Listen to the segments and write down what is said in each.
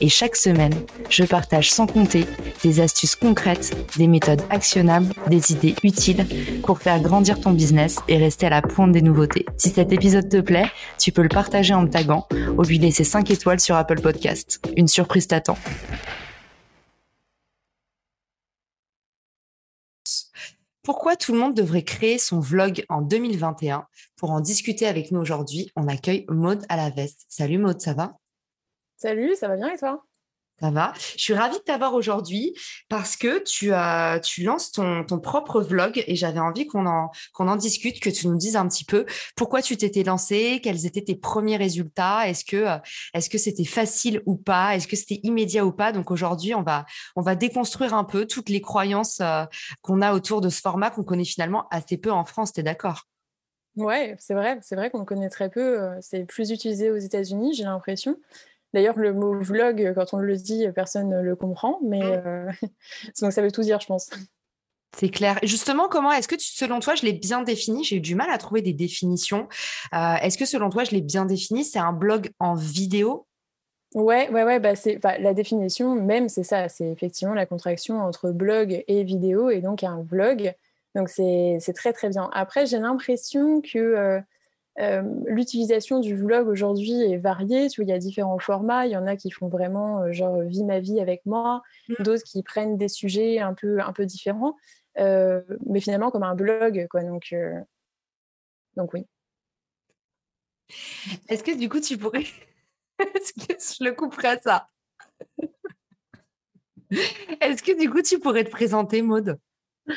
et chaque semaine, je partage sans compter des astuces concrètes, des méthodes actionnables, des idées utiles pour faire grandir ton business et rester à la pointe des nouveautés. Si cet épisode te plaît, tu peux le partager en me taguant ou lui laisser 5 étoiles sur Apple Podcast. Une surprise t'attend. Pourquoi tout le monde devrait créer son vlog en 2021 Pour en discuter avec nous aujourd'hui, on accueille Maude à la veste. Salut Maude, ça va? Salut, ça va bien et toi? Ça va. Je suis ravie de t'avoir aujourd'hui parce que tu, as, tu lances ton, ton propre vlog et j'avais envie qu'on en, qu'on en discute, que tu nous dises un petit peu pourquoi tu t'étais lancé, quels étaient tes premiers résultats, est-ce que est-ce que c'était facile ou pas, est-ce que c'était immédiat ou pas? Donc aujourd'hui, on va, on va déconstruire un peu toutes les croyances euh, qu'on a autour de ce format qu'on connaît finalement assez peu en France. Tu es d'accord? Ouais, c'est vrai, c'est vrai qu'on connaît très peu. Euh, c'est plus utilisé aux États-Unis, j'ai l'impression. D'ailleurs, le mot vlog, quand on le dit, personne ne le comprend, mais mm. euh, donc ça veut tout dire, je pense. C'est clair. Justement, comment est-ce que selon toi, je l'ai bien défini? J'ai eu du mal à trouver des définitions. Euh, est-ce que selon toi, je l'ai bien défini? C'est un blog en vidéo? Ouais, ouais, ouais. Bah c'est la définition même, c'est ça. C'est effectivement la contraction entre blog et vidéo, et donc un vlog. Donc c'est très très bien. Après, j'ai l'impression que euh, euh, l'utilisation du vlog aujourd'hui est variée. Tu vois, il y a différents formats. Il y en a qui font vraiment euh, genre vie ma vie avec moi, mmh. d'autres qui prennent des sujets un peu, un peu différents, euh, mais finalement comme un blog. Quoi. Donc, donc oui. Est-ce que du coup tu pourrais. Est-ce que je le couperai à ça? Est-ce que du coup tu pourrais te présenter, Maude?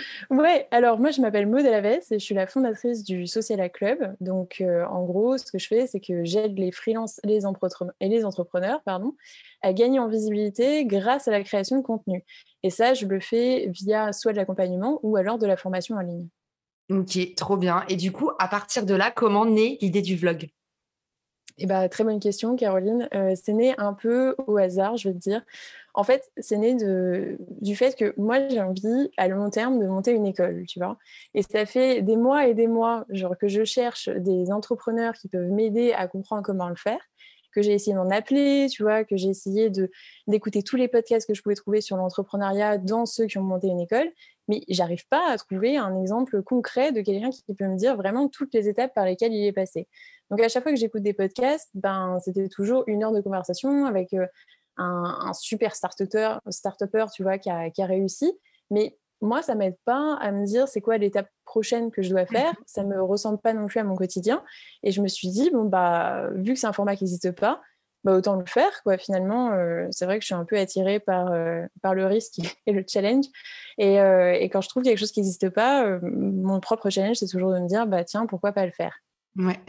Ouais, alors moi je m'appelle Maud Alavès et je suis la fondatrice du Social Club. Donc euh, en gros, ce que je fais, c'est que j'aide les freelances les et les entrepreneurs pardon, à gagner en visibilité grâce à la création de contenu. Et ça, je le fais via soit de l'accompagnement ou alors de la formation en ligne. Ok, trop bien. Et du coup, à partir de là, comment naît l'idée du vlog? Eh ben, très bonne question, Caroline. Euh, c'est né un peu au hasard, je vais te dire. En fait, c'est né du fait que moi, j'ai envie, à long terme, de monter une école, tu vois. Et ça fait des mois et des mois genre, que je cherche des entrepreneurs qui peuvent m'aider à comprendre comment le faire, que j'ai essayé d'en appeler, tu vois, que j'ai essayé d'écouter tous les podcasts que je pouvais trouver sur l'entrepreneuriat dans ceux qui ont monté une école. Mais j'arrive pas à trouver un exemple concret de quelqu'un qui peut me dire vraiment toutes les étapes par lesquelles il est passé. Donc à chaque fois que j'écoute des podcasts, ben, c'était toujours une heure de conversation avec euh, un, super start-upper, start tu vois, qui a, qui a, réussi. Mais moi, ça m'aide pas à me dire c'est quoi l'étape prochaine que je dois faire. Ça me ressemble pas non plus à mon quotidien. Et je me suis dit, bon, bah, vu que c'est un format qui n'existe pas, bah, autant le faire. Quoi. Finalement, euh, c'est vrai que je suis un peu attirée par, euh, par le risque et le challenge. Et, et, quand je trouve quelque chose qui n'existe pas, mon propre challenge, c'est toujours de me dire, bah, tiens, pourquoi pas le faire? Ouais.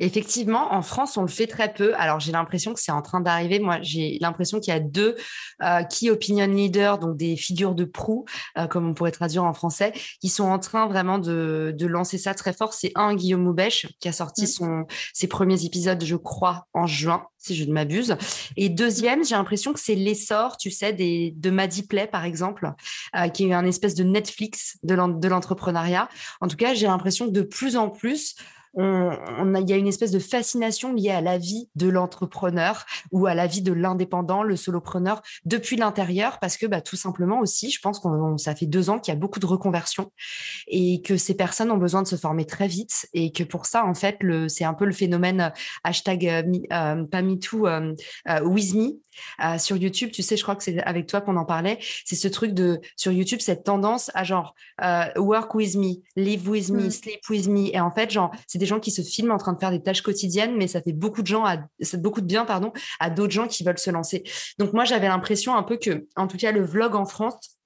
Effectivement, en France, on le fait très peu. Alors, j'ai l'impression que c'est en train d'arriver. Moi, j'ai l'impression qu'il y a deux euh, key opinion leaders, donc des figures de proue, euh, comme on pourrait traduire en français, qui sont en train vraiment de, de lancer ça très fort. C'est un, Guillaume Moubèche, qui a sorti mmh. son, ses premiers épisodes, je crois, en juin, si je ne m'abuse. Et deuxième, j'ai l'impression que c'est l'essor, tu sais, des, de Maddy Play, par exemple, euh, qui est un espèce de Netflix de l'entrepreneuriat. En tout cas, j'ai l'impression que de plus en plus, on, il y a une espèce de fascination liée à la vie de l'entrepreneur ou à la vie de l'indépendant, le solopreneur depuis l'intérieur, parce que bah, tout simplement aussi, je pense que ça fait deux ans qu'il y a beaucoup de reconversions et que ces personnes ont besoin de se former très vite et que pour ça, en fait, c'est un peu le phénomène euh, hashtag euh, euh, MeToo, euh, with me sur YouTube. Tu sais, je crois que c'est avec toi qu'on en parlait. C'est ce truc de sur YouTube, cette tendance à genre work with me, live with me, mmh. sleep with me. Et en fait, genre, c'est des gens qui se filment en train de faire des tâches quotidiennes, mais ça fait beaucoup de gens, à, beaucoup de bien, pardon, à d'autres gens qui veulent se lancer. Donc moi, j'avais l'impression un peu que, en tout cas, le vlog en France,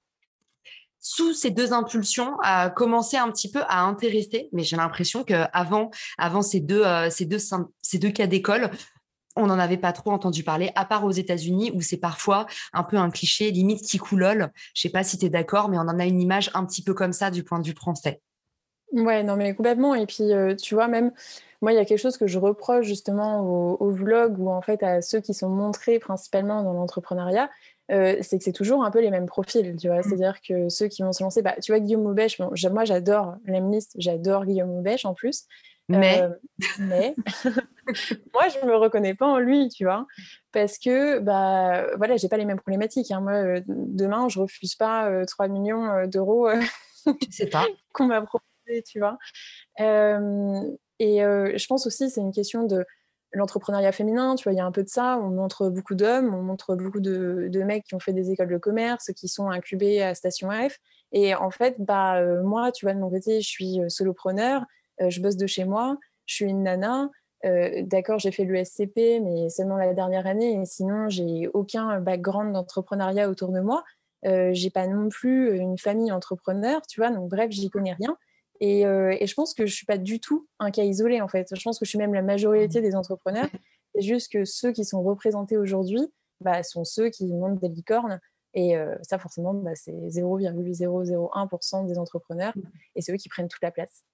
sous ces deux impulsions, a commencé un petit peu à intéresser. Mais j'ai l'impression que avant, avant ces deux, euh, ces deux, ces deux cas d'école, on n'en avait pas trop entendu parler, à part aux États-Unis, où c'est parfois un peu un cliché, limite qui coulole. Je sais pas si tu es d'accord, mais on en a une image un petit peu comme ça du point de vue français. Ouais, non, mais complètement. Et puis, euh, tu vois, même, moi, il y a quelque chose que je reproche justement au, vlog ou en fait à ceux qui sont montrés principalement dans l'entrepreneuriat, euh, c'est que c'est toujours un peu les mêmes profils, tu vois. Mmh. C'est-à-dire que ceux qui vont se lancer, bah, tu vois, Guillaume Moubèche, moi, j'adore l'Emlist, j'adore Guillaume Moubèche en plus. Mais, euh, mais moi, je me reconnais pas en lui, tu vois, parce que bah voilà, j'ai pas les mêmes problématiques. Hein. Moi, demain, je refuse pas 3 millions d'euros qu'on m'a proposé, tu vois. et je pense aussi, c'est une question de l'entrepreneuriat féminin, tu vois, il y a un peu de ça. On montre beaucoup d'hommes, on montre beaucoup de, mecs qui ont fait des écoles de commerce, qui sont incubés à Station F. Et en fait, bah, moi, tu vois, de mon côté, je suis solopreneur, je bosse de chez moi, je suis une nana. D'accord, j'ai fait l'USCP, mais seulement la dernière année. Et sinon, j'ai aucun background d'entrepreneuriat autour de moi. Euh, j'ai pas non plus une famille entrepreneur, tu vois. Donc, bref, j'y connais rien. Et, je pense que je suis pas du tout un cas isolé, en fait. Je pense que je suis même la majorité des entrepreneurs. C'est juste que ceux qui sont représentés aujourd'hui bah, sont ceux qui montent des licornes. Et ça, forcément, bah, c'est 0,001% des entrepreneurs. Et c'est eux qui prennent toute la place.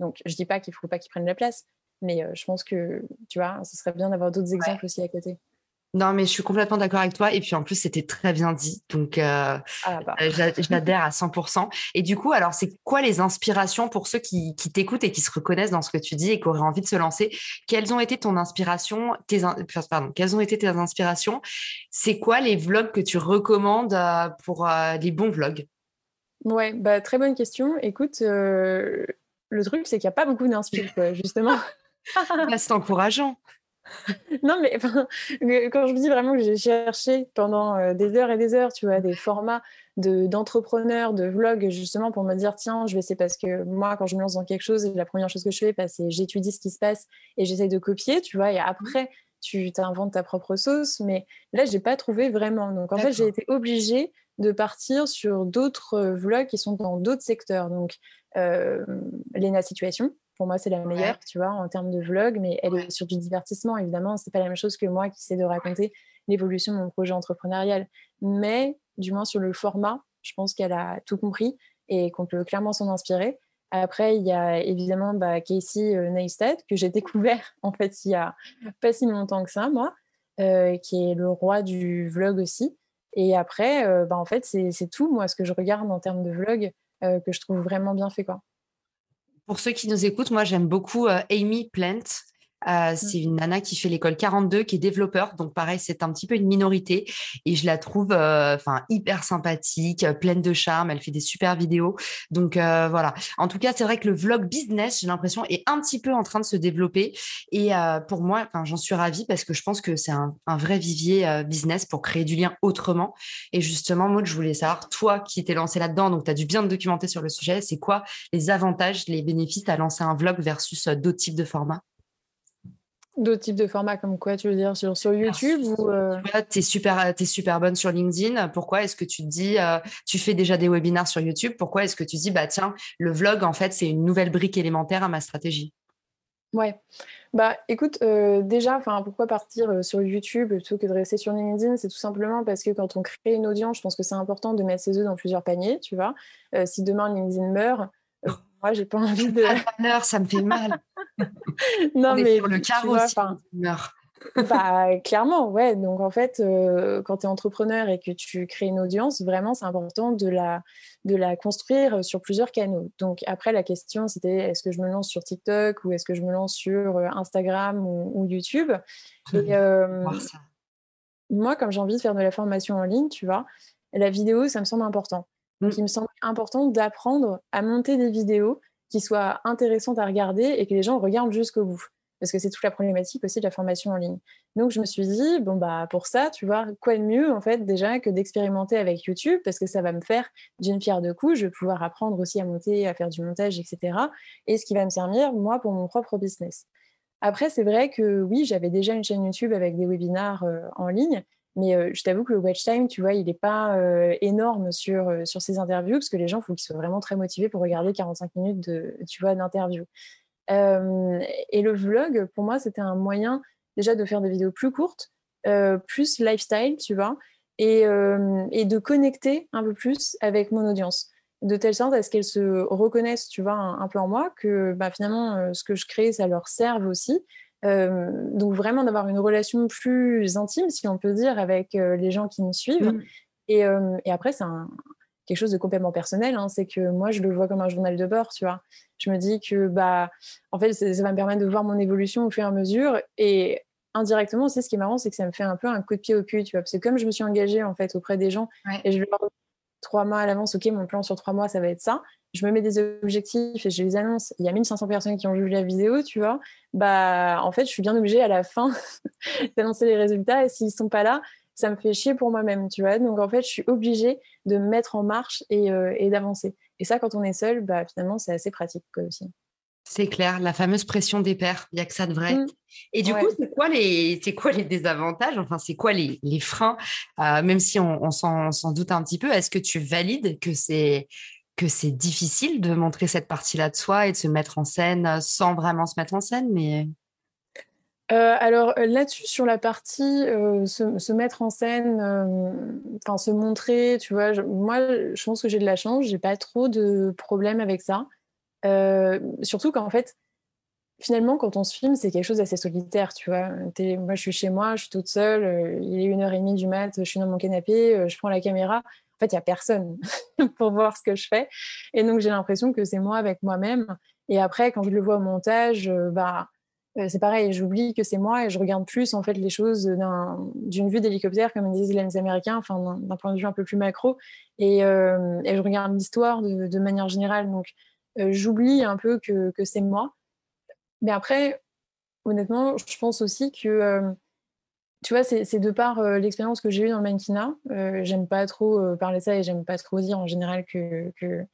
Donc, je dis pas qu'il faut pas qu'ils prennent la place, mais je pense que, tu vois, ce serait bien d'avoir d'autres exemples aussi à côté. Non, mais je suis complètement d'accord avec toi. Et puis en plus, c'était très bien dit. Donc, euh, ah, bah. j'adhère à 100%. Et du coup, alors, c'est quoi les inspirations pour ceux qui, t'écoutent et qui se reconnaissent dans ce que tu dis et qui auraient envie de se lancer? Quelles ont été ton inspiration tes Pardon, quelles ont été tes inspirations? C'est quoi les vlogs que tu recommandes pour les bons vlogs? Ouais, bah, très bonne question. Écoute, le truc, c'est qu'il n'y a pas beaucoup d'inspiration, justement. Bah, c'est encourageant. non, mais quand je vous dis vraiment que j'ai cherché pendant euh, des heures et des heures, tu vois, des formats d'entrepreneurs, de, vlogs, justement pour me dire, tiens, je vais essayer parce que moi, quand je me lance dans quelque chose, la première chose que je fais, bah, c'est j'étudie ce qui se passe et j'essaie de copier, tu vois, et après, tu t'inventes ta propre sauce. Mais là, j'ai pas trouvé vraiment. Donc, en fait, j'ai été obligée de partir sur d'autres euh, vlogs qui sont dans d'autres secteurs. Donc, euh, Léna Situation, pour moi, c'est la meilleure, tu vois, en termes de vlog, mais elle est sur du divertissement, évidemment. C'est pas la même chose que moi qui sais de raconter l'évolution de mon projet entrepreneurial. Mais, du moins, sur le format, je pense qu'elle a tout compris et qu'on peut clairement s'en inspirer. Après, il y a évidemment bah, Casey euh, Neistat, que j'ai découvert en fait il y a pas si longtemps que ça, moi, euh, qui est le roi du vlog aussi. Et après, euh, bah, en fait, c'est tout, moi, ce que je regarde en termes de vlog, que je trouve vraiment bien fait. Quoi. Pour ceux qui nous écoutent, moi j'aime beaucoup euh, Amy Plant. Euh, mmh. c'est une nana qui fait l'école 42, qui est développeur. Donc, pareil, c'est un petit peu une minorité. Et je la trouve euh, enfin hyper sympathique, pleine de charme. Elle fait des super vidéos. Donc, voilà. En tout cas, c'est vrai que le vlog business, j'ai l'impression, est un petit peu en train de se développer. Et pour moi, j'en suis ravie parce que je pense que c'est un, vrai vivier business pour créer du lien autrement. Et justement, moi, je voulais savoir, toi qui t'es lancé là-dedans, donc tu as dû bien te documenter sur le sujet, c'est quoi les avantages, les bénéfices à lancer un vlog versus d'autres types de formats? D'autres types de formats comme quoi, tu veux dire, sur, sur YouTube ou euh... Tu es super, es super bonne sur LinkedIn. Pourquoi est-ce que tu te dis, euh, tu fais déjà des webinaires sur YouTube? Pourquoi est-ce que tu dis, bah tiens, le vlog, en fait, c'est une nouvelle brique élémentaire à ma stratégie? Ouais. Bah écoute, euh, déjà, enfin pourquoi partir euh, sur YouTube plutôt que de rester sur LinkedIn? C'est tout simplement parce que quand on crée une audience, je pense que c'est important de mettre ses œufs dans plusieurs paniers, tu vois? si demain LinkedIn meurt, moi, j'ai pas envie de. Ah, ça me fait mal. non, mais. Sur le carreau, bah, clairement, ouais. Donc, en fait, euh, quand tu es entrepreneur et que tu crées une audience, vraiment, c'est important de la, de la construire sur plusieurs canaux. Donc, après, la question, c'était est-ce que je me lance sur TikTok ou est-ce que je me lance sur euh, Instagram ou, YouTube? Et euh, moi, comme j'ai envie de faire de la formation en ligne, tu vois, la vidéo, ça me semble important. Donc, il me semble important d'apprendre à monter des vidéos qui soient intéressantes à regarder et que les gens regardent jusqu'au bout. Parce que c'est toute la problématique aussi de la formation en ligne. Donc, je me suis dit, bon, bah, pour ça, tu vois, quoi de mieux, en fait, déjà, que d'expérimenter avec YouTube, parce que ça va me faire d'une pierre deux coups. Je vais pouvoir apprendre aussi à monter, à faire du montage, etc. Et ce qui va me servir, moi, pour mon propre business. Après, c'est vrai que oui, j'avais déjà une chaîne YouTube avec des webinars euh, en ligne, mais je t'avoue que le watch time, tu vois, il n'est pas énorme sur, sur ces interviews parce que les gens, il faut qu'ils soient vraiment très motivés pour regarder 45 minutes tu d'interview. et le vlog, pour moi, c'était un moyen déjà de faire des vidéos plus courtes, plus lifestyle, tu vois, et, et, de connecter un peu plus avec mon audience de telle sorte à ce qu'elles se reconnaissent, tu vois, un, peu en moi, que bah, finalement, ce que je crée, ça leur serve aussi. Donc vraiment d'avoir une relation plus intime, si on peut dire, avec les gens qui me suivent. Mmh. Et, et, après, c'est quelque chose de complètement personnel. Hein, c'est que moi, je le vois comme un journal de bord, tu vois. Je me dis que, bah, en fait, ça, va me permettre de voir mon évolution au fur et à mesure. Et indirectement, c'est ce qui est marrant, c'est que ça me fait un peu un coup de pied au cul, tu vois. Parce que comme je me suis engagée, en fait, auprès des gens, et je leur trois mois à l'avance, ok, mon plan sur trois mois, ça va être ça. Je me mets des objectifs et je les annonce. Il y a 1500 personnes qui ont vu la vidéo, tu vois. Bah, en fait, je suis bien obligée à la fin d'annoncer les résultats. Et s'ils sont pas là, ça me fait chier pour moi-même, tu vois. Donc, en fait, je suis obligée de me mettre en marche et, euh, et d'avancer. Et ça, quand on est seul, bah, finalement, c'est assez pratique quoi, aussi. C'est clair, la fameuse pression des pairs, il n'y a que ça de vrai. Mmh. Et du coup, c'est quoi, les, quoi les désavantages Enfin, c'est quoi les, les freins euh, Même si on, on s'en doute un petit peu, est-ce que tu valides que c'est que c'est difficile de montrer cette partie-là de soi et de se mettre en scène sans vraiment se mettre en scène mais... Euh, alors euh, là-dessus, sur la partie se, mettre en scène, enfin se montrer, tu vois, moi, je pense que j'ai de la chance, j'ai pas trop de problèmes avec ça. Euh, surtout qu'en fait, finalement, quand on se filme, c'est quelque chose d'assez solitaire, tu vois. moi, je suis chez moi, je suis toute seule, euh, il est une heure et demie du mat, je suis dans mon canapé, euh, je prends la caméra. En fait, il n'y a personne pour voir ce que je fais. Et donc, j'ai l'impression que c'est moi avec moi-même. Et après, quand je le vois au montage, bah, c'est pareil, j'oublie que c'est moi et je regarde plus en fait les choses d'une vue d'hélicoptère, comme disent les Américains, enfin d'un point de vue un peu plus macro, et, je regarde l'histoire de, de, manière générale. Donc euh, j'oublie un peu que, que c'est moi. Mais après, honnêtement, je pense aussi que, euh, tu vois, c'est de par euh, l'expérience que j'ai eue dans le mannequinat. j'aime pas trop parler ça et j'aime pas trop dire en général que, que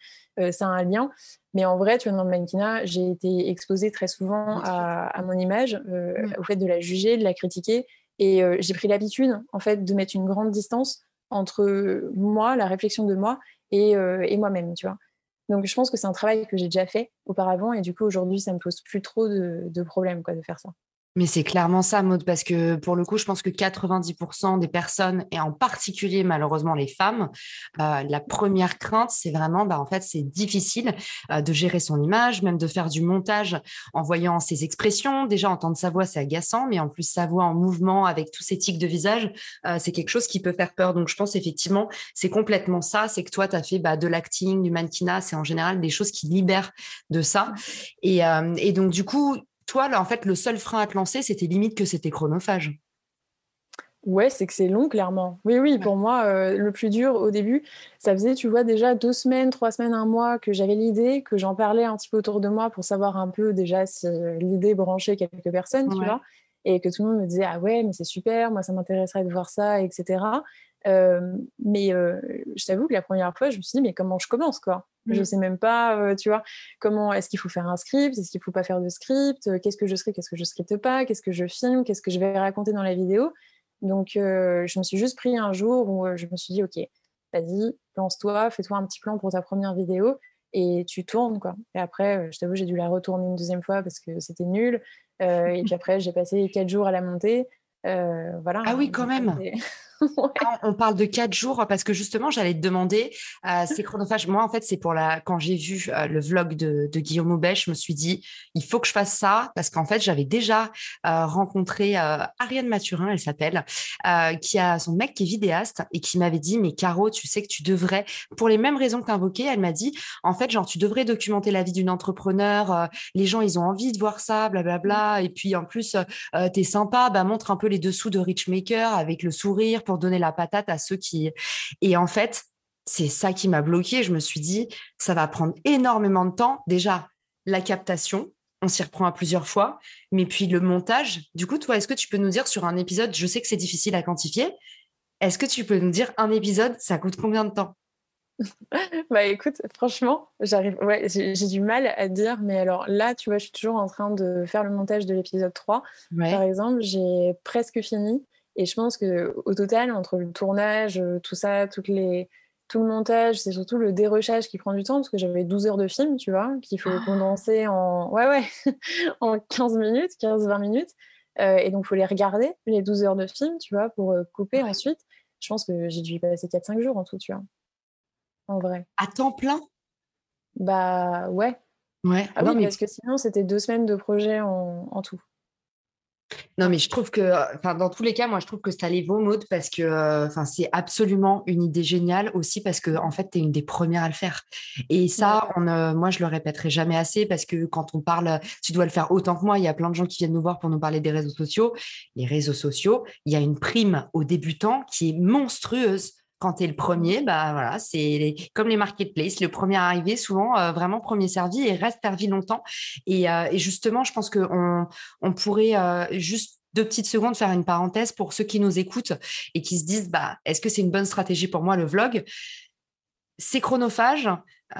ça a un lien. Mais en vrai, tu vois, dans le mannequinat, j'ai été exposée très souvent à, à mon image, mmh. au fait de la juger, de la critiquer. Et j'ai pris l'habitude, en fait, de mettre une grande distance entre moi, la réflexion de moi, et, et moi-même, tu vois. Donc je pense que c'est un travail que j'ai déjà fait auparavant et du coup aujourd'hui ça me pose plus trop de, problèmes quoi de faire ça. Mais c'est clairement ça, Maud, parce que pour le coup, je pense que 90% des personnes, et en particulier malheureusement les femmes, euh, la première crainte, c'est vraiment, bah, en fait, c'est difficile euh, de gérer son image, même de faire du montage en voyant ses expressions. Déjà, entendre sa voix, c'est agaçant, mais en plus, sa voix en mouvement avec tous ces tics de visage, euh, c'est quelque chose qui peut faire peur. Donc, je pense effectivement, c'est complètement ça. C'est que toi, tu as fait bah, de l'acting, du mannequinat, c'est en général des choses qui libèrent de ça. Et donc, du coup, toi, là, en fait, le seul frein à te lancer, c'était limite que c'était chronophage. Ouais, c'est que c'est long, clairement. Oui, oui, pour moi, euh, le plus dur au début, ça faisait, tu vois, déjà deux semaines, trois semaines, un mois que j'avais l'idée, que j'en parlais un petit peu autour de moi pour savoir un peu déjà si l'idée branchait quelques personnes, tu vois, et que tout le monde me disait, ah ouais, mais c'est super, moi, ça m'intéresserait de voir ça, etc. Euh, mais euh, je t'avoue que la première fois, je me suis dit, mais comment je commence, quoi? Je mmh. sais même pas, euh, tu vois, comment est-ce qu'il faut faire un script, est-ce qu'il faut pas faire de script, qu'est-ce que je scripte, qu'est-ce que je scripte pas, qu'est-ce que je filme, qu'est-ce que je vais raconter dans la vidéo. Donc, je me suis juste pris un jour où je me suis dit, ok, vas-y, lance-toi, fais-toi un petit plan pour ta première vidéo et tu tournes, quoi. Et après, je t'avoue, j'ai dû la retourner une deuxième fois parce que c'était nul. et puis après, j'ai passé quatre jours à la monter. voilà. Ah oui, quand même. On parle de quatre jours parce que justement, j'allais te demander, euh, c'est chronophage. Moi, en fait, c'est pour la. Quand j'ai vu euh, le vlog de, Guillaume Aubet, je me suis dit, il faut que je fasse ça parce qu'en fait, j'avais déjà euh, rencontré Ariane Mathurin, elle s'appelle, qui a son mec qui est vidéaste et qui m'avait dit, mais Caro, tu sais que tu devrais, pour les mêmes raisons que tu elle m'a dit, en fait, genre, tu devrais documenter la vie d'une entrepreneur. les gens, ils ont envie de voir ça, blablabla. Et puis, en plus, tu es sympa, bah, montre un peu les dessous de Richmaker avec le sourire pour donner la patate à ceux qui. Et en fait, c'est ça qui m'a bloqué. Je me suis dit, ça va prendre énormément de temps. Déjà, la captation, on s'y reprend à plusieurs fois, mais puis le montage. Du coup, toi, est-ce que tu peux nous dire sur un épisode, je sais que c'est difficile à quantifier, est-ce que tu peux nous dire un épisode, ça coûte combien de temps? Bah écoute, franchement, j'arrive, ouais, j'ai du mal à dire, mais alors là, tu vois, je suis toujours en train de faire le montage de l'épisode 3. Par exemple, j'ai presque fini. Et je pense qu'au total, entre le tournage, euh, tout ça, toutes les, tout le montage, c'est surtout le dérochage qui prend du temps, parce que j'avais 12 heures de film, tu vois, qu'il faut ah. condenser en, ouais, ouais, en 15 minutes, 15-20 minutes. et donc, il faut les regarder, les 12 heures de film, tu vois, pour couper ensuite. Je pense que j'ai dû y passer 4-5 jours en tout, tu vois. En vrai. À temps plein? Bah ouais. Ouais. Ah oui, parce que sinon, c'était deux semaines de projet en tout. Non, mais je trouve que, enfin, dans tous les cas, moi, je trouve que c'est allé vos modes parce que, euh, enfin, c'est absolument une idée géniale aussi parce que, en fait, tu es une des premières à le faire. Et ça, on, moi, je le répéterai jamais assez parce que quand on parle, tu dois le faire autant que moi. Il y a plein de gens qui viennent nous voir pour nous parler des réseaux sociaux. Les réseaux sociaux, il y a une prime aux débutants qui est monstrueuse quand tu es le premier, bah c'est comme les marketplaces, le premier arrivé, souvent euh, vraiment premier servi et reste servi longtemps. Et, euh, justement, je pense qu'on on pourrait euh, juste deux petites secondes faire une parenthèse pour ceux qui nous écoutent et qui se disent bah est-ce que c'est une bonne stratégie pour moi le vlog? C'est chronophage,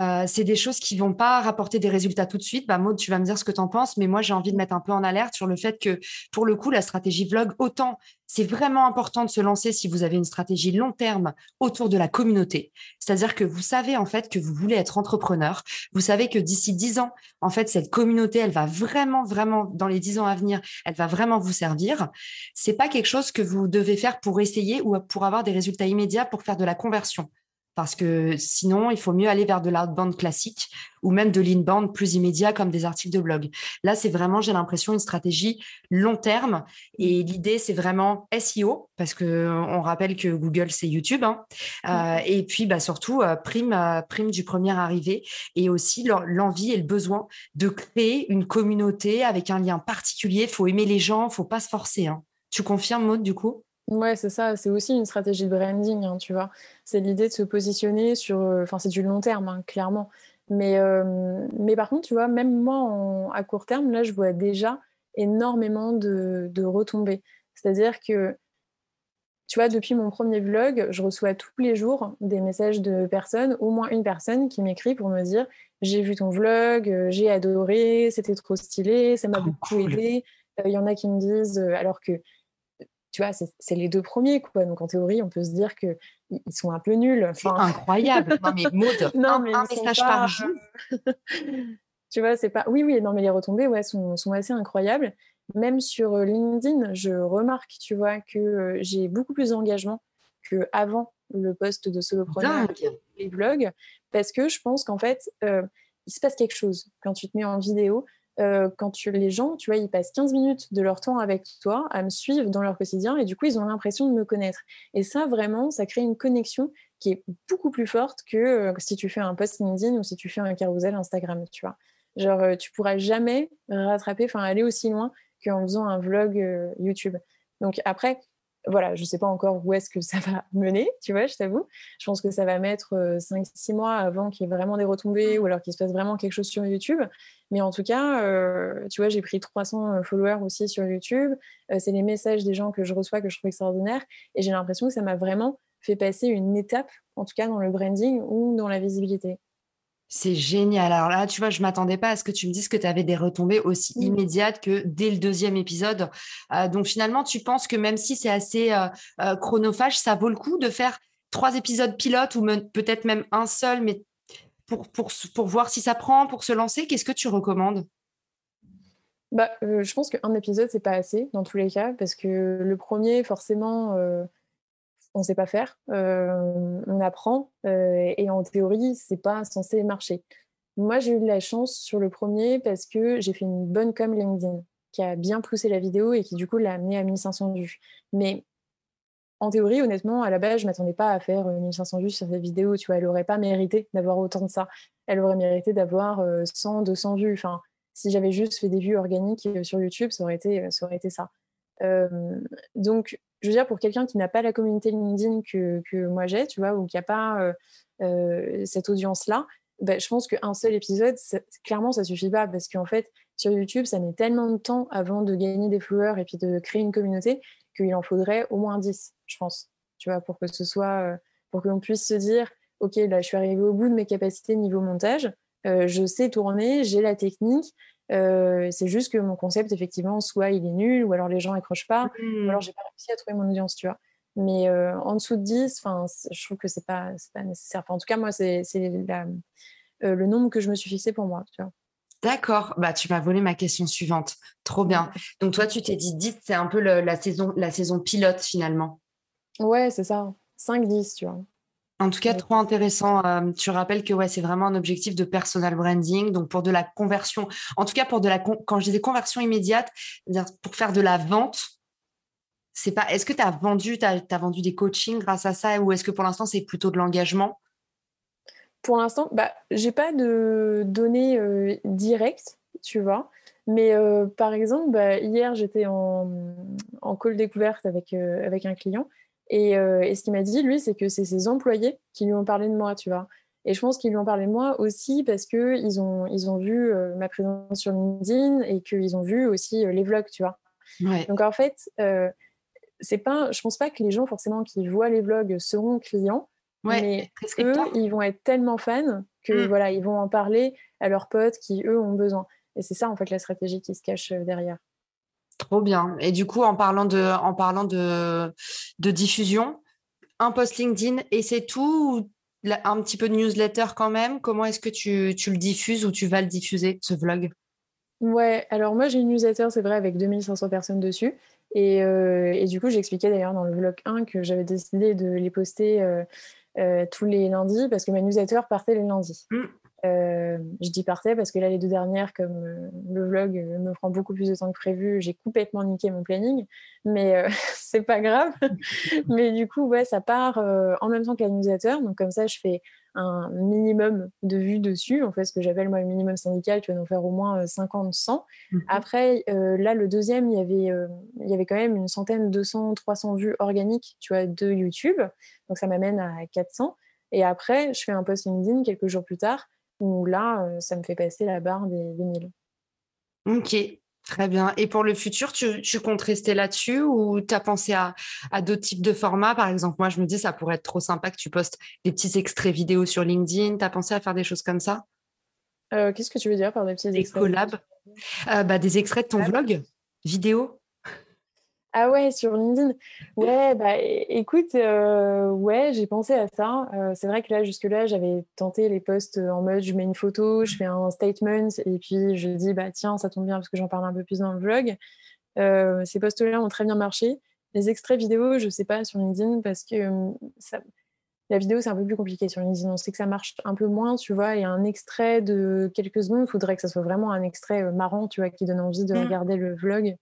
euh, c'est des choses qui vont pas rapporter des résultats tout de suite. Bah, Maud, tu vas me dire ce que tu en penses, mais moi, j'ai envie de mettre un peu en alerte sur le fait que, pour le coup, la stratégie vlog, autant c'est vraiment important de se lancer si vous avez une stratégie long terme autour de la communauté. C'est-à-dire que vous savez, en fait, que vous voulez être entrepreneur. Vous savez que d'ici dix ans, en fait, cette communauté, elle va vraiment, vraiment, dans les dix ans à venir, elle va vraiment vous servir. C'est pas quelque chose que vous devez faire pour essayer ou pour avoir des résultats immédiats pour faire de la conversion parce que sinon, il faut mieux aller vers de l'outbound classique ou même de l'inbound plus immédiat comme des articles de blog. Là, c'est vraiment, j'ai l'impression, une stratégie long terme. Et l'idée, c'est vraiment SEO, parce que on rappelle que Google, c'est YouTube. Hein. Euh, et puis, bah, surtout, euh, prime, euh, prime du premier arrivé et aussi l'envie et le besoin de créer une communauté avec un lien particulier. Il faut aimer les gens, il faut pas se forcer. Hein. Tu confirmes, Maud, du coup? Ouais, c'est ça. C'est aussi une stratégie de branding, hein, tu vois. C'est l'idée de se positionner sur. Euh, enfin, c'est du long terme, hein, clairement. Mais, euh, mais par contre, tu vois, même moi, à court terme, là, je vois déjà énormément de, de retombées. C'est-à-dire que, tu vois, depuis mon premier vlog, je reçois tous les jours des messages de personnes, au moins une personne qui m'écrit pour me dire J'ai vu ton vlog, euh, j'ai adoré, c'était trop stylé, ça m'a beaucoup aidé. Il y en a qui me disent, alors que tu vois, c'est les deux premiers, quoi. Donc, en théorie, on peut se dire qu'ils sont un peu nuls. Enfin... incroyable. non, mais Maud, non, mais un, message par jour. tu vois, c'est pas. Oui, oui, non, mais les retombées, ouais, sont, sont assez incroyables. Même sur euh, LinkedIn, je remarque, tu vois, que euh, j'ai beaucoup plus d'engagement qu'avant le poste de solopreneur les blogs, parce que je pense qu'en fait, euh, il se passe quelque chose quand tu te mets en vidéo. Euh, quand tu, les gens, tu vois, ils passent 15 minutes de leur temps avec toi à me suivre dans leur quotidien et du coup, ils ont l'impression de me connaître. Et ça, vraiment, ça crée une connexion qui est beaucoup plus forte que euh, si tu fais un post LinkedIn ou si tu fais un carousel Instagram, tu vois. Genre, euh, tu pourras jamais rattraper, enfin, aller aussi loin qu'en faisant un vlog YouTube. Donc après, voilà, je ne sais pas encore où est-ce que ça va mener, tu vois, je t'avoue. Je pense que ça va mettre 5-6 euh, mois avant qu'il y ait vraiment des retombées ou alors qu'il se passe vraiment quelque chose sur YouTube. Mais en tout cas, euh, tu vois, j'ai pris 300 euh, followers aussi sur YouTube. c'est les messages des gens que je reçois que je trouve extraordinaires. Et j'ai l'impression que ça m'a vraiment fait passer une étape, en tout cas dans le branding ou dans la visibilité. C'est génial. Alors là, tu vois, je m'attendais pas à ce que tu me dises que tu avais des retombées aussi mmh. immédiates que dès le deuxième épisode. Euh, donc finalement, tu penses que même si c'est assez euh, euh, chronophage, ça vaut le coup de faire trois épisodes pilotes ou peut-être même un seul, mais pour, pour, pour voir si ça prend, pour se lancer, qu'est-ce que tu recommandes? Bah, je pense qu'un épisode, c'est pas assez dans tous les cas, parce que le premier, forcément, on ne sait pas faire, euh, on apprend euh, et en théorie, c'est pas censé marcher. Moi, j'ai eu de la chance sur le premier parce que j'ai fait une bonne com LinkedIn qui a bien poussé la vidéo et qui du coup l'a amené à 1500 vues. Mais en théorie, honnêtement, à la base, je m'attendais pas à faire 1500 vues sur cette vidéo. Tu vois, elle n'aurait pas mérité d'avoir autant de ça. Elle aurait mérité d'avoir 100, euh, 200 vues. Enfin, si j'avais juste fait des vues organiques sur YouTube, ça. Aurait été ça. donc, je veux dire, pour quelqu'un qui n'a pas la communauté LinkedIn que, que moi j'ai, tu vois, ou qui n'a pas euh, euh, cette audience-là, bah, je pense qu'un seul épisode, clairement, ça suffit pas. Parce qu'en fait, sur YouTube, ça met tellement de temps avant de gagner des followers et puis de créer une communauté qu'il en faudrait au moins 10, je pense, tu vois, pour que ce soit, euh, pour qu'on puisse se dire, OK, là, je suis arrivée au bout de mes capacités niveau montage, je sais tourner, j'ai la technique, euh, c'est juste que mon concept, effectivement, soit il est nul, ou alors les gens accrochent pas, ou mmh. alors j'ai pas réussi à trouver mon audience, tu vois. Mais euh, en dessous de 10, je trouve que c'est pas, pas nécessaire. en tout cas, moi, c'est euh, le nombre que je me suis fixé pour moi, tu vois. D'accord, bah tu m'as volé ma question suivante. Trop bien. Donc toi, tu t'es dit 10, c'est un peu la, saison, la saison pilote finalement. Ouais, c'est ça. 5-10, tu vois. En tout cas, trop intéressant. Euh, tu rappelles que ouais, c'est vraiment un objectif de personal branding. Donc, pour de la conversion, en tout cas, pour de la quand je disais conversion immédiate, pour faire de la vente, c'est pas. Est-ce que tu as vendu, as, vendu des coachings grâce à ça ou est-ce que pour l'instant, c'est plutôt de l'engagement? Pour l'instant, bah, j'ai pas de données euh, directes, tu vois. Mais euh, par exemple, bah, hier, j'étais en, en call découverte avec, avec un client euh, et, ce qu'il m'a dit, lui, c'est que c'est ses employés qui lui ont parlé de moi, tu vois. Et je pense qu'ils lui ont parlé de moi aussi parce qu'ils ont, ils ont vu euh, ma présence sur LinkedIn et qu'ils ont vu aussi euh, les vlogs, tu vois. Donc en fait, c'est pas, je pense pas que les gens forcément qui voient les vlogs seront clients, mais eux, ils vont être tellement fans que mm. voilà, ils vont en parler à leurs potes qui eux ont besoin. Et c'est ça en fait la stratégie qui se cache derrière. Trop bien. Et du coup, en parlant de, en parlant de, de diffusion, un post LinkedIn et c'est tout ou un petit peu de newsletter quand même? Comment est-ce que tu, tu, le diffuses ou tu vas le diffuser, ce vlog? Ouais, alors moi j'ai une newsletter, c'est vrai, avec 2500 personnes dessus. Et, euh, et du coup, j'expliquais d'ailleurs dans le vlog 1 que j'avais décidé de les poster euh, euh, tous les lundis parce que ma newsletter partait les lundis. Mmh. Euh, je dis partais parce que là, les deux dernières, comme euh, le vlog euh, me prend beaucoup plus de temps que prévu, j'ai complètement niqué mon planning, mais c'est pas grave. mais du coup, ouais, ça part en même temps que la newsletter, donc comme ça, je fais un minimum de vues dessus, en fait, ce que j'appelle moi le minimum syndical, tu vas en faire au moins 50, 100. Mhm. Après, là, le deuxième, il y avait, il y avait quand même une centaine, 200, 300 vues organiques, tu vois, de YouTube, donc ça m'amène à 400. Et après, je fais un post LinkedIn quelques jours plus tard où là, euh, ça me fait passer la barre des, 1000. Ok, Très bien. Et pour le futur, tu, comptes rester là-dessus ou tu as pensé à, d'autres types de formats? Par exemple, moi, je me dis, ça pourrait être trop sympa que tu postes des petits extraits vidéo sur LinkedIn. Tu as pensé à faire des choses comme ça? Euh, Qu'est-ce que tu veux dire par des petits des collabs? euh, bah, Des extraits de ton vlog vidéo ah ouais, sur LinkedIn. Ouais, bah écoute, euh, ouais, j'ai pensé à ça. Euh, c'est vrai que là, jusque-là, j'avais tenté les posts en mode je mets une photo, je fais un statement et puis je dis bah tiens, ça tombe bien parce que j'en parle un peu plus dans le vlog. Euh, ces posts-là ont très bien marché. Les extraits vidéo, je sais pas sur LinkedIn parce que ça, la vidéo, c'est un peu plus compliqué sur LinkedIn. On sait que ça marche un peu moins, tu vois. Et un extrait de quelques secondes, il faudrait que ça soit vraiment un extrait marrant, tu vois, qui donne envie de mmh. regarder le vlog.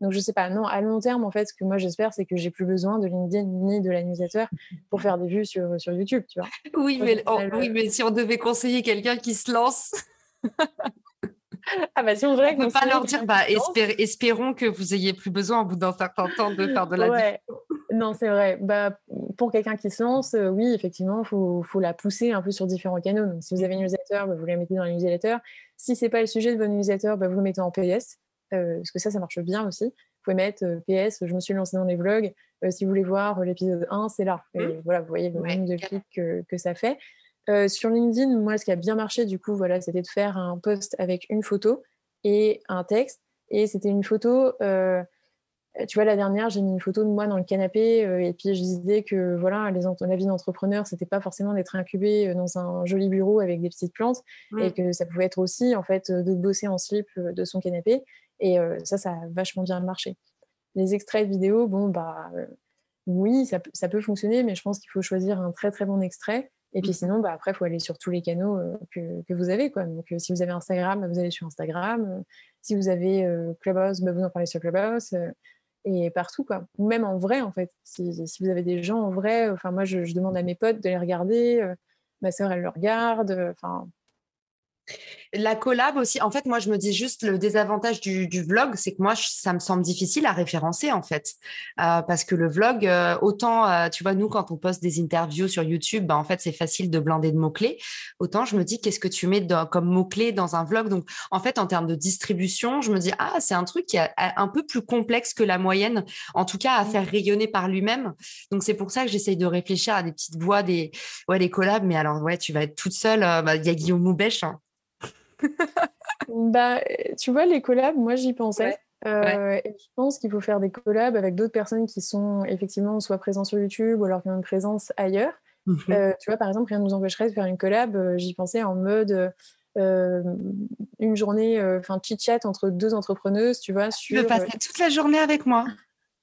Donc, je sais pas. Non, à long terme, en fait, ce que moi j'espère, c'est que j'ai plus besoin de LinkedIn ni de la newsletter pour faire des vues sur, sur YouTube, tu vois. Oui, mais, oui, mais si on devait conseiller quelqu'un qui se lance. ah bah si on ne peut pas leur dire, bah, espérons que vous ayez plus besoin au bout d'un certain temps de faire de la ouais. Non, c'est vrai. Bah, pour quelqu'un qui se lance, euh, oui, effectivement, il faut, faut, la pousser un peu sur différents canaux. Donc, si vous avez une newsletter, bah, vous la mettez dans la newsletter. Si ce n'est pas le sujet de votre newsletter, bah, vous le mettez en PS. Euh, parce que ça, ça marche bien aussi. Vous pouvez mettre euh, PS, je me suis lancée dans les vlogs. Euh, si vous voulez voir l'épisode 1, c'est là. Et mmh. voilà, vous voyez le nombre de clics que, ça fait. sur LinkedIn, moi, ce qui a bien marché, du coup, voilà, c'était de faire un post avec une photo et un texte. Et c'était une photo, tu vois, la dernière, j'ai mis une photo de moi dans le canapé et puis je disais que voilà, les la vie d'entrepreneur, c'était pas forcément d'être incubé dans un joli bureau avec des petites plantes et que ça pouvait être aussi, en fait, de bosser en slip de son canapé. Et ça, ça a vachement bien marché. Les extraits vidéo, bon, bah oui, ça, ça, peut fonctionner, mais je pense qu'il faut choisir un très très bon extrait. Et puis mmh. sinon, bah, après, il faut aller sur tous les canaux euh, que, que, vous avez. Quoi. Donc, si vous avez Instagram, bah, vous allez sur Instagram. si vous avez Clubhouse, bah, vous en parlez sur Clubhouse. et partout, quoi. Ou même en vrai, en fait. Si, si, vous avez des gens en vrai, enfin, moi, je, je, demande à mes potes de les regarder. ma sœur, elle le regarde. Enfin, la collab aussi, en fait, moi, je me dis juste le désavantage du, vlog, c'est que moi, ça me semble difficile à référencer, en fait. Euh, parce que le vlog, euh, autant, euh, tu vois, nous, quand on poste des interviews sur YouTube, bah, en fait, c'est facile de blinder de mots-clés. Autant, je me dis, qu'est-ce que tu mets comme mots-clés dans un vlog? Donc, en fait, en termes de distribution, je me dis, ah, c'est un truc qui est un peu plus complexe que la moyenne, en tout cas, à faire rayonner par lui-même. Donc, c'est pour ça que j'essaye de réfléchir à des petites voix, des, ouais, les collabs. Mais alors, ouais, tu vas être toute seule. Bah, il y a Guillaume Moubèche, hein bah, tu vois, les collabs, moi j'y pensais. Euh, et je pense qu'il faut faire des collabs avec d'autres personnes qui sont effectivement soit présentes sur YouTube ou alors qui ont une présence ailleurs. Mhm. Euh, tu vois, par exemple, rien ne nous empêcherait de faire une collab. Euh, j'y pensais en mode une journée, enfin, chit-chat entre deux entrepreneuses, tu vois. Sur, tu veux passer toute la journée avec moi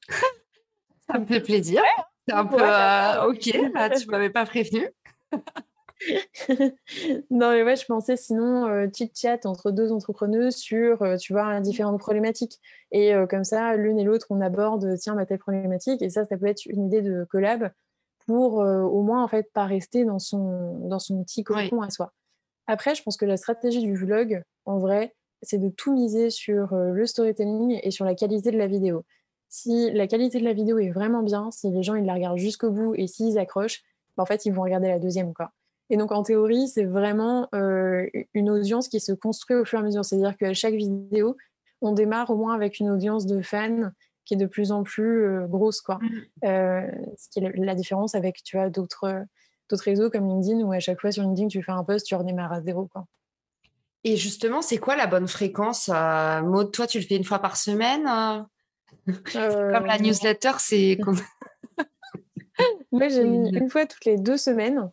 Ça me fait plaisir. C'est un peu ok, bah, tu m'avais pas prévenu. non, mais ouais, je pensais sinon euh, chit-chat entre deux entrepreneuses sur, euh, tu vois, différentes problématiques. Et euh, comme ça, l'une et l'autre, on aborde, tiens, ma telle problématique. Et ça, ça peut être une idée de collab pour au moins, en fait, pas rester dans son, dans son petit cocon à soi. Après, je pense que la stratégie du vlog, en vrai, c'est de tout miser sur le storytelling et sur la qualité de la vidéo. Si la qualité de la vidéo est vraiment bien, si les gens ils la regardent jusqu'au bout et s'ils accrochent, bah, en fait, ils vont regarder la deuxième. Quoi. Et donc, en théorie, c'est vraiment euh, une audience qui se construit au fur et à mesure. C'est-à-dire qu'à chaque vidéo, on démarre au moins avec une audience de fans qui est de plus en plus euh, grosse. Quoi. Mmh. Euh, ce qui est la différence avec tu vois, d'autres, d'autres réseaux comme LinkedIn, où à chaque fois sur LinkedIn, tu fais un post, tu redémarres à zéro. Quoi. Et justement, c'est quoi la bonne fréquence Maud, toi, tu le fais une fois par semaine Comme la newsletter, c'est... Moi, j'ai mis une fois toutes les deux semaines.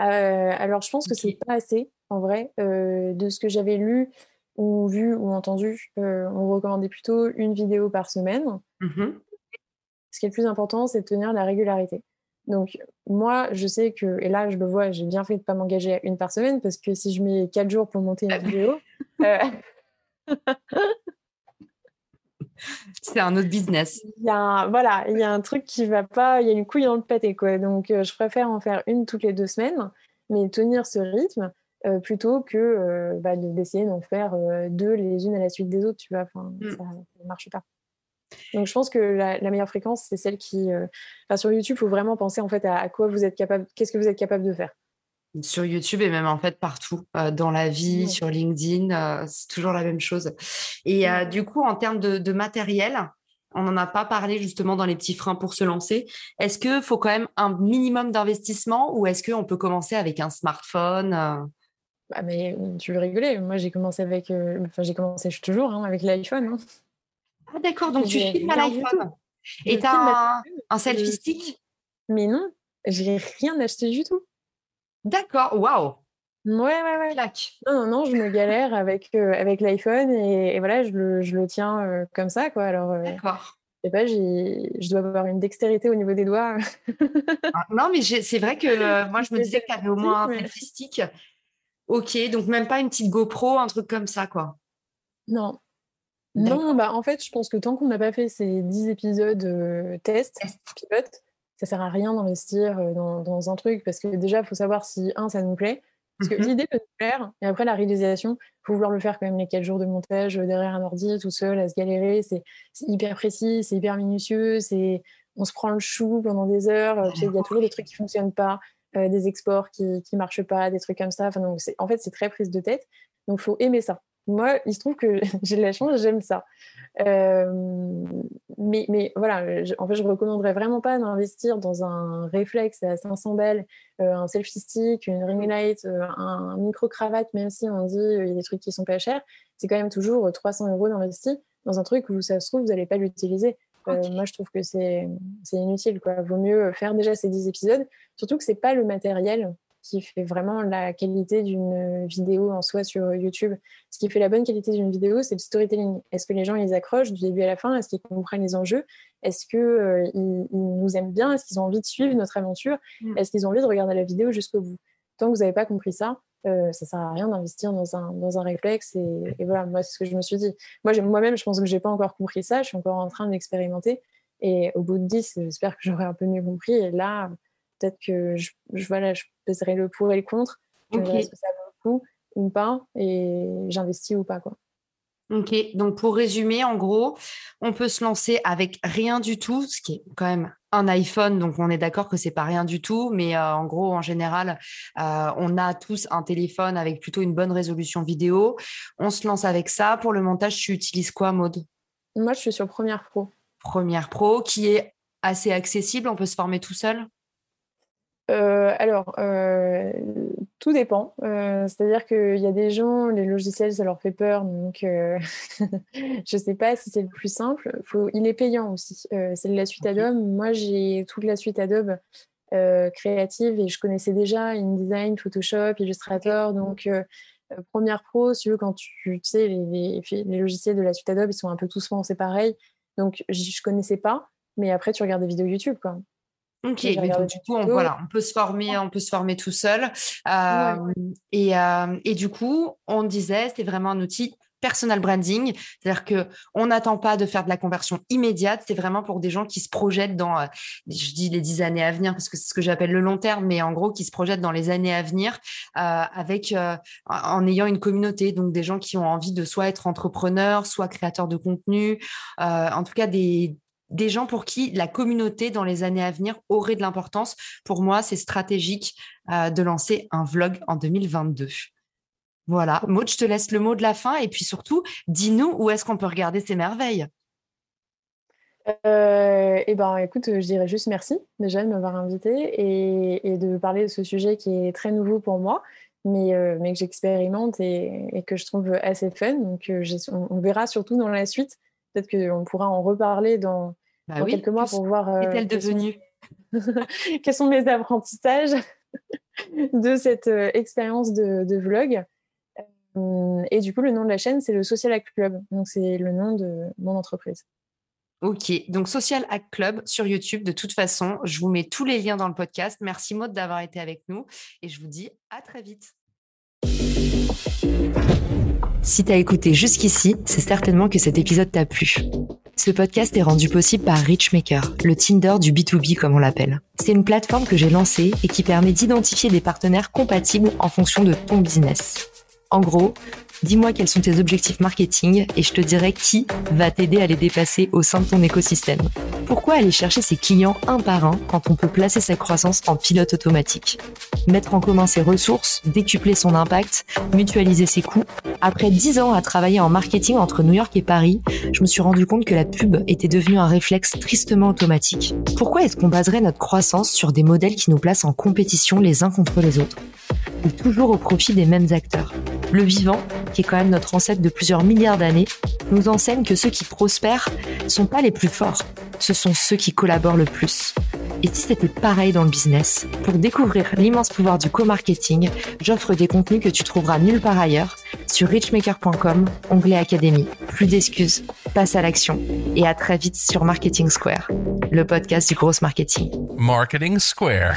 Euh, alors, je pense que c'est pas assez, en vrai. Euh, de ce que j'avais lu ou vu ou entendu, euh, on recommandait plutôt une vidéo par semaine. Mmh ce qui est le plus important, c'est de tenir la régularité. Donc, moi, je sais que, et là, je le vois, j'ai bien fait de ne pas m'engager à une par semaine parce que si je mets quatre jours pour monter une vidéo, c'est un autre business. Il y a voilà, il y a un truc qui va pas, il y a une couille dans le pâté quoi. Donc euh, je préfère en faire une toutes les deux semaines, mais tenir ce rythme euh, plutôt que euh, bah, d'essayer d'en faire deux les unes à la suite des autres, tu vois. Enfin, mm. ça ne marche pas. Donc je pense que la, meilleure fréquence, c'est celle qui, sur YouTube, il faut vraiment penser en fait à quoi vous êtes capable, qu'est-ce que vous êtes capable de faire sur YouTube et même en fait partout euh, dans la vie, sur LinkedIn, euh, c'est toujours la même chose. Et euh, du coup, en termes de, matériel, on n'en a pas parlé justement dans les petits freins pour se lancer. Est-ce qu'il faut quand même un minimum d'investissement ou est-ce qu'on peut commencer avec un smartphone bah, mais tu veux rigoler Moi, j'ai commencé avec, enfin j'ai commencé, je suis toujours hein, avec l'iPhone. Hein. Ah d'accord, donc tu filmes à l'iPhone. Et tu as un, un selfie stick? Mais non, j'ai rien acheté du tout. D'accord, waouh Ouais, ouais, ouais. Non, non, non, je me galère avec, euh, avec l'iPhone et, voilà, je le, je le tiens euh, comme ça, quoi. Alors, euh, D'accord. Je sais pas, je dois avoir une dextérité au niveau des doigts. Ah, non, mais c'est vrai que moi, je me disais que tu avais au moins un selfie stick. Ok, donc même pas une petite GoPro, un truc comme ça, quoi. Non. Non, bah en fait, je pense que tant qu'on n'a pas fait ces 10 épisodes test, pilote, ça sert à rien d'investir euh, dans, un truc parce que déjà, il faut savoir si, un, ça nous plaît. Parce que mmh l'idée peut nous plaire, et après la réalisation, il faut vouloir le faire quand même les 4 jours de montage euh, derrière un ordi, tout seul, à se galérer. C'est hyper précis, c'est hyper minutieux, c'est on se prend le chou pendant des heures. Euh, il y a toujours des trucs qui ne fonctionnent pas, des exports qui ne marchent pas, des trucs comme ça. Enfin, donc en fait, c'est très prise de tête. Donc, il faut aimer ça. Moi, il se trouve que j'ai de la chance, j'aime ça. Euh, mais, mais voilà, en fait, je ne recommanderais vraiment pas d'investir dans un réflexe à 500 balles, euh, un selfie stick, une ring light, euh, un, micro-cravate, même si on dit il y a des trucs qui sont pas chers, c'est quand même toujours 300 euros d'investi dans un truc où ça se trouve, vous n'allez pas l'utiliser. moi, je trouve que c'est inutile. Quoi. Vaut mieux faire déjà ces 10 épisodes, surtout que c'est pas le matériel qui fait vraiment la qualité d'une vidéo en soi sur YouTube. Ce qui fait la bonne qualité d'une vidéo, c'est le storytelling. Est-ce que les gens les accrochent du début à la fin? Est-ce qu'ils comprennent les enjeux? Est-ce qu'ils euh, ils nous aiment bien? Est-ce qu'ils ont envie de suivre notre aventure? Mm. Est-ce qu'ils ont envie de regarder la vidéo jusqu'au bout? Tant que vous n'avez pas compris ça, euh, ça sert à rien d'investir dans un, dans un réflexe. Et, voilà, moi, c'est ce que je me suis dit. Moi, moi-même, je pense que je n'ai pas encore compris ça. Je suis encore en train de l'expérimenter. Et au bout de 10, j'espère que j'aurai un peu mieux compris. Et là, peut-être que je, je, voilà, je peserai le pour et le contre. Je okay. que ça vaut le coup ou pas et j'investis ou pas. Quoi. Ok, donc pour résumer, en gros, on peut se lancer avec rien du tout, ce qui est quand même un iPhone, donc on est d'accord que c'est pas rien du tout, mais euh, en gros, en général, euh, on a tous un téléphone avec plutôt une bonne résolution vidéo. On se lance avec ça. Pour le montage, tu utilises quoi, Maude? Moi, je suis sur Premiere Pro. Premiere Pro, qui est assez accessible, on peut se former tout seul? Euh, alors, euh, tout dépend. Euh, c'est-à-dire qu'il y a des gens, les logiciels, ça leur fait peur. Donc, je ne sais pas si c'est le plus simple. Faut, il est payant aussi. c'est la suite Adobe. Moi, j'ai toute la suite Adobe créative et je connaissais déjà InDesign, Photoshop, Illustrator. Donc, Premiere Pro, si tu veux, quand tu, sais, les, les, logiciels de la suite Adobe, ils sont un peu tous pensés pareil. Donc, je ne connaissais pas. Mais après, tu regardes des vidéos YouTube, quoi. Ok, mais donc, du coup, on, voilà, on peut se former, on peut se former tout seul. Euh, et, euh, et, du coup, on disait, c'est vraiment un outil personal branding, c'est-à-dire que on n'attend pas de faire de la conversion immédiate, c'est vraiment pour des gens qui se projettent dans, euh, je dis les dix années à venir parce que c'est ce que j'appelle le long terme, mais en gros qui se projettent dans les années à venir avec en ayant une communauté, donc des gens qui ont envie de soit être entrepreneurs, soit créateurs de contenu, en tout cas des des gens pour qui la communauté dans les années à venir aurait de l'importance. Pour moi, c'est stratégique euh, de lancer un vlog en 2022. Voilà. Maud, je te laisse le mot de la fin et puis surtout, dis-nous où est-ce qu'on peut regarder ces merveilles. Euh, eh ben, écoute, je dirais juste merci déjà de m'avoir invité et, de parler de ce sujet qui est très nouveau pour moi, mais, euh, mais que j'expérimente et, que je trouve assez fun. Donc, on, verra surtout dans la suite. Peut-être qu'on pourra en reparler dans, bah quelques mois pour voir. Euh, Qu'est-elle devenue? Quels sont mes apprentissages de cette euh, expérience de, vlog euh, Et du coup, le nom de la chaîne, c'est le Social Act Club. Donc, c'est le nom de mon entreprise. Ok, donc Social Act Club sur YouTube. De toute façon, je vous mets tous les liens dans le podcast. Merci Maud d'avoir été avec nous et je vous dis à très vite. Si t'as écouté jusqu'ici, c'est certainement que cet épisode t'a plu. Ce podcast est rendu possible par Richmaker, le Tinder du B2B comme on l'appelle. C'est une plateforme que j'ai lancée et qui permet d'identifier des partenaires compatibles en fonction de ton business. En gros, dis-moi quels sont tes objectifs marketing et je te dirai qui va t'aider à les dépasser au sein de ton écosystème. Pourquoi aller chercher ses clients un par un quand on peut placer sa croissance en pilote automatique? Mettre en commun ses ressources, décupler son impact, mutualiser ses coûts. Après dix ans à travailler en marketing entre New York et Paris, je me suis rendu compte que la pub était devenue un réflexe tristement automatique. Pourquoi est-ce qu'on baserait notre croissance sur des modèles qui nous placent en compétition les uns contre les autres? Et toujours au profit des mêmes acteurs? Le vivant, qui est quand même notre ancêtre de plusieurs milliards d'années, nous enseigne que ceux qui prospèrent sont pas les plus forts, ce sont ceux qui collaborent le plus. Et si c'était pareil dans le business Pour découvrir l'immense pouvoir du co-marketing, j'offre des contenus que tu trouveras nulle part ailleurs sur richmaker.com, onglet Académie. Plus d'excuses, passe à l'action et à très vite sur Marketing Square, le podcast du gros marketing. Marketing Square.